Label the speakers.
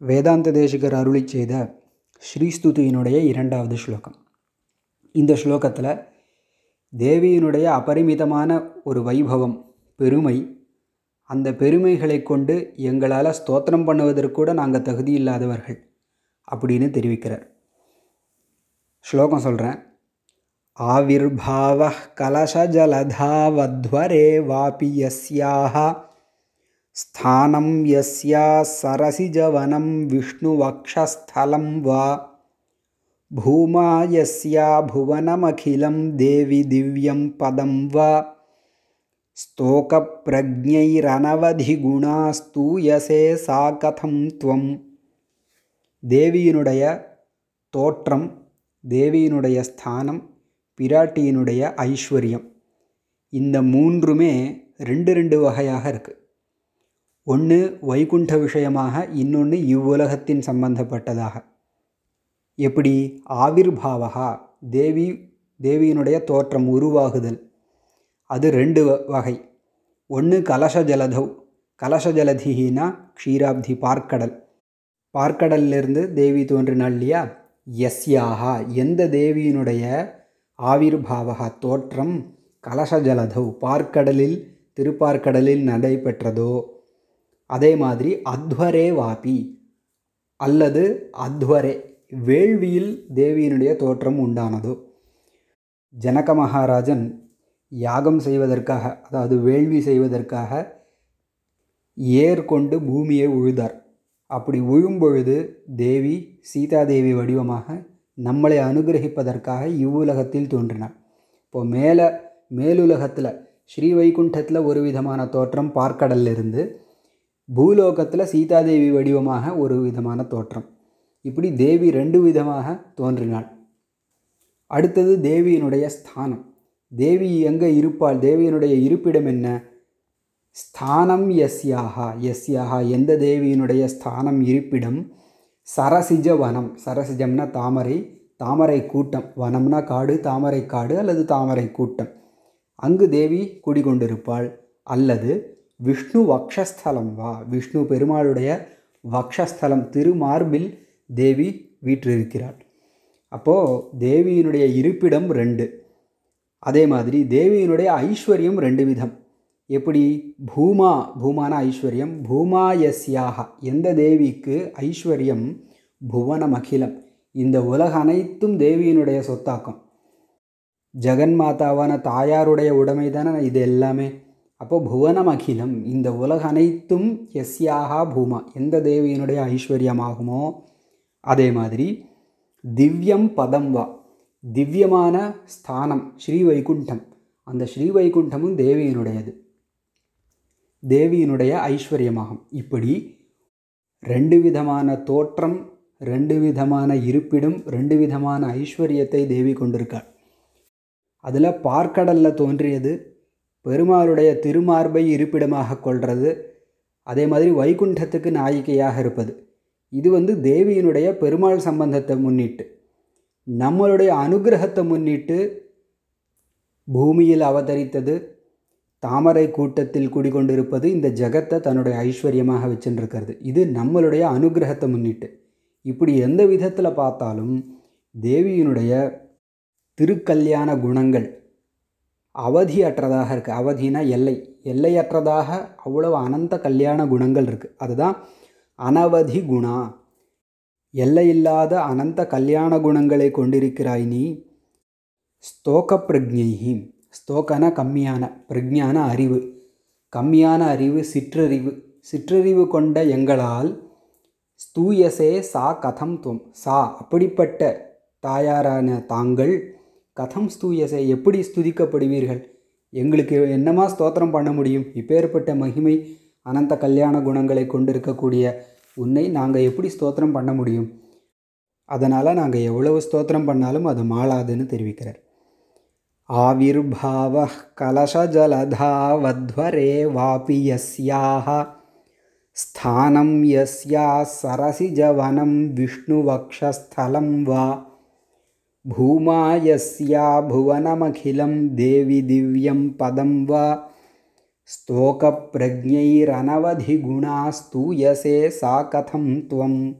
Speaker 1: வேதாந்த தேசிகர் அருளி செய்த ஸ்ரீஸ்துதியினுடைய இரண்டாவது ஸ்லோகம். இந்த ஸ்லோகத்தில் தேவியினுடைய அபரிமிதமான ஒரு வைபவம் பெருமை அந்த பெருமைகளை கொண்டு எங்களால் ஸ்தோத்திரம் பண்ணுவதற்கூட நாங்கள் தகுதி இல்லாதவர்கள் அப்படின்னு தெரிவிக்கிறார். ஸ்லோகம் சொல்கிறேன் ஆவிர்பாவ கலசஜலதாவத்வரே வாபி யஸ்யாக ஸ்தானம் யஸ்யா சரசிஜவனம் விஷ்ணுவக்ஷஸ்தலம் வா भूमा यस्या भुवनमखिलं देवि दिव्यं पदं वा स्तोकप्रज्ञैरनवधिगुणास्तूयसे सा कथं त्वं தேவியினுடைய தோற்றம் தேவியினுடைய ஸ்தானம் பிராட்டியினுடைய ஐஸ்வர்யம் இந்த மூன்றுமே ரெண்டு ரெண்டு வகையாக இருக்குது ஒன்று வைகுண்ட விஷயமாக இன்னொன்று இவ்வுலகத்தின் சம்பந்தப்பட்டதாக. எப்படி? ஆவிர்பாவகா தேவி தேவியினுடைய தோற்றம் உருவாகுதல். அது ரெண்டு வகை. ஒன்று கலச ஜலதவ் கலச ஜலதினா க்ஷீராப்தி பார்க்கடல். பார்க்கடல்லிருந்து தேவி தோன்றினாள் இல்லையா? யஸ்யாகா எந்த தேவியினுடைய ஆவிர்பாவகா தோற்றம் கலச ஜலதவ் பார்க்கடலில் திருப்பார்க்கடலில் நடைபெற்றதோ? அதே மாதிரி அத்வரே வாபி. அல்லது அத்வரே வேள்வியில் தேவியினுடைய தோற்றம் உண்டானதோ. ஜனக மகாராஜன் யாகம் செய்வதற்காக அதாவது வேள்வி செய்வதற்காக ஏர் கொண்டு பூமியை உழுதார். அப்படி உழும்பொழுது தேவி சீதாதேவி வடிவமாக நம்மளை அனுகிரகிப்பதற்காக இவ்வுலகத்தில் தோன்றினார் இப்போ மேலே மேலுலகத்தில் ஸ்ரீ வைகுண்டத்தில் ஒரு விதமான தோற்றம் பார்க்கடல்லிருந்து பூலோகத்தில் சீதாதேவி வடிவமாக ஒரு விதமான தோற்றம். இப்படி தேவி ரெண்டு விதமாக தோன்றினாள். அடுத்தது தேவியினுடைய ஸ்தானம். தேவி எங்கே இருப்பாள்? தேவியினுடைய இருப்பிடம் என்ன? ஸ்தானம் எஸ்யாகா எஸ்யாகா எந்த தேவியினுடைய ஸ்தானம்? இருப்பிடம் சரசிஜ வனம். சரசிஜம்னா தாமரை. தாமரை கூட்டம். வனம்னா காடு தாமரை காடு அல்லது தாமரை கூட்டம். அங்கு தேவி குடிகொண்டிருப்பாள். அல்லது விஷ்ணு வக்ஷஸ்தலம் வா. விஷ்ணு பெருமாளுடைய வக்ஷஸ்தலம் திருமார்பில் தேவி வீற்றிருக்கிறாள். அப்போது தேவியினுடைய இருப்பிடம் ரெண்டு. அதே மாதிரி தேவியினுடைய ஐஸ்வர்யம் ரெண்டு விதம். எப்படி? பூமா பூமான ஐஸ்வர்யம் பூமாயஸ்யாக. எந்த தேவிக்கு ஐஸ்வர்யம்? புவனம் அகிலம் இந்த உலக அனைத்தும் தேவியினுடைய சொத்தாக்கம். ஜெகன்மாதாவான தாயாருடைய உடைமை தானே இது எல்லாமே. அப்போது புவனம் அகிலம் இந்த உலக அனைத்தும் எஸ்யாகா பூமா. எந்த தேவியினுடைய ஐஸ்வர்யமாகுமோ? அதே மாதிரி திவ்யம் பதம் வா. திவ்யமான ஸ்தானம் ஸ்ரீ வைகுண்டம் அந்த ஸ்ரீ வைகுண்டமும் தேவியினுடையது. தேவியினுடைய ஐஸ்வர்யமாகும். இப்படி ரெண்டு விதமான தோற்றம் ரெண்டு விதமான இருப்பிடம் ரெண்டு விதமான ஐஸ்வர்யத்தை தேவி கொண்டிருக்காள். அதில் பார்க்கடலில் தோன்றியது பெருமாளுடைய திருமார்பை இருப்பிடமாக கொள்வது அதே மாதிரி வைகுண்டத்துக்கு நாயிக்கையாக இருப்பது. இது வந்து தேவியினுடைய பெருமாள் சம்பந்தத்தை முன்னிட்டு நம்மளுடைய அனுகிரகத்தை முன்னிட்டு பூமியில் அவதரித்தது தாமரை கூட்டத்தில் குடிகொண்டிருப்பது இந்த ஜெகத்தை தன்னுடைய ஐஸ்வர்யமாக வச்சுருக்கிறது இது நம்மளுடைய அனுகிரகத்தை முன்னிட்டு. இப்படி எந்த விதத்தில் பார்த்தாலும் தேவியினுடைய திருக்கல்யாண குணங்கள் அவதியற்றதாக இருக்குது அவதினா எல்லை. எல்லையற்றதாக அவ்வளவு அனந்த கல்யாண குணங்கள் இருக்குது அதுதான் அனவதி குணா. எல்லையில்லாத அனந்த கல்யாண குணங்களை கொண்டிருக்கிறாய் நீ ஸ்தோக பிரஜைஹி ஸ்தோகன கம்மியான பிரஜான அறிவு. கம்மியான அறிவு சிற்றறிவு. சிற்றறிவு கொண்ட எங்களால் ஸ்தூயசே சா கதம் துவம் சா அப்படிப்பட்ட தாயாரான தாங்கள் கதம் ஸ்தூயசே எப்படி ஸ்துதிக்கப்படுவீர்கள்? எங்களுக்கு என்னமா ஸ்தோத்திரம் பண்ண முடியும்? இப்பேற்பட்ட மகிமை அனந்த கல்யாண குணங்களை கொண்டிருக்கக்கூடிய உன்னை நாங்கள் எப்படி ஸ்தோத்திரம் பண்ண முடியும்? அதனால் நாங்கள் எவ்வளவு ஸ்தோத்திரம் பண்ணாலும் அது மாளாதுன்னு தெரிவிக்கிறார். ஆவிர்பாவ கலசஜலதாவத்வரே வாபி யஸ்யாக ஸ்தானம் யஸ்யா சரசிஜவனம் விஷ்ணுவக்ஷஸ்தலம் வா. भूमा यस्या भुवनमखिलं देवि दिव्यं पदं वा? स्तोकप्रज्ञैरनवधिगुणा स्तूयसे सा कथं त्वम्?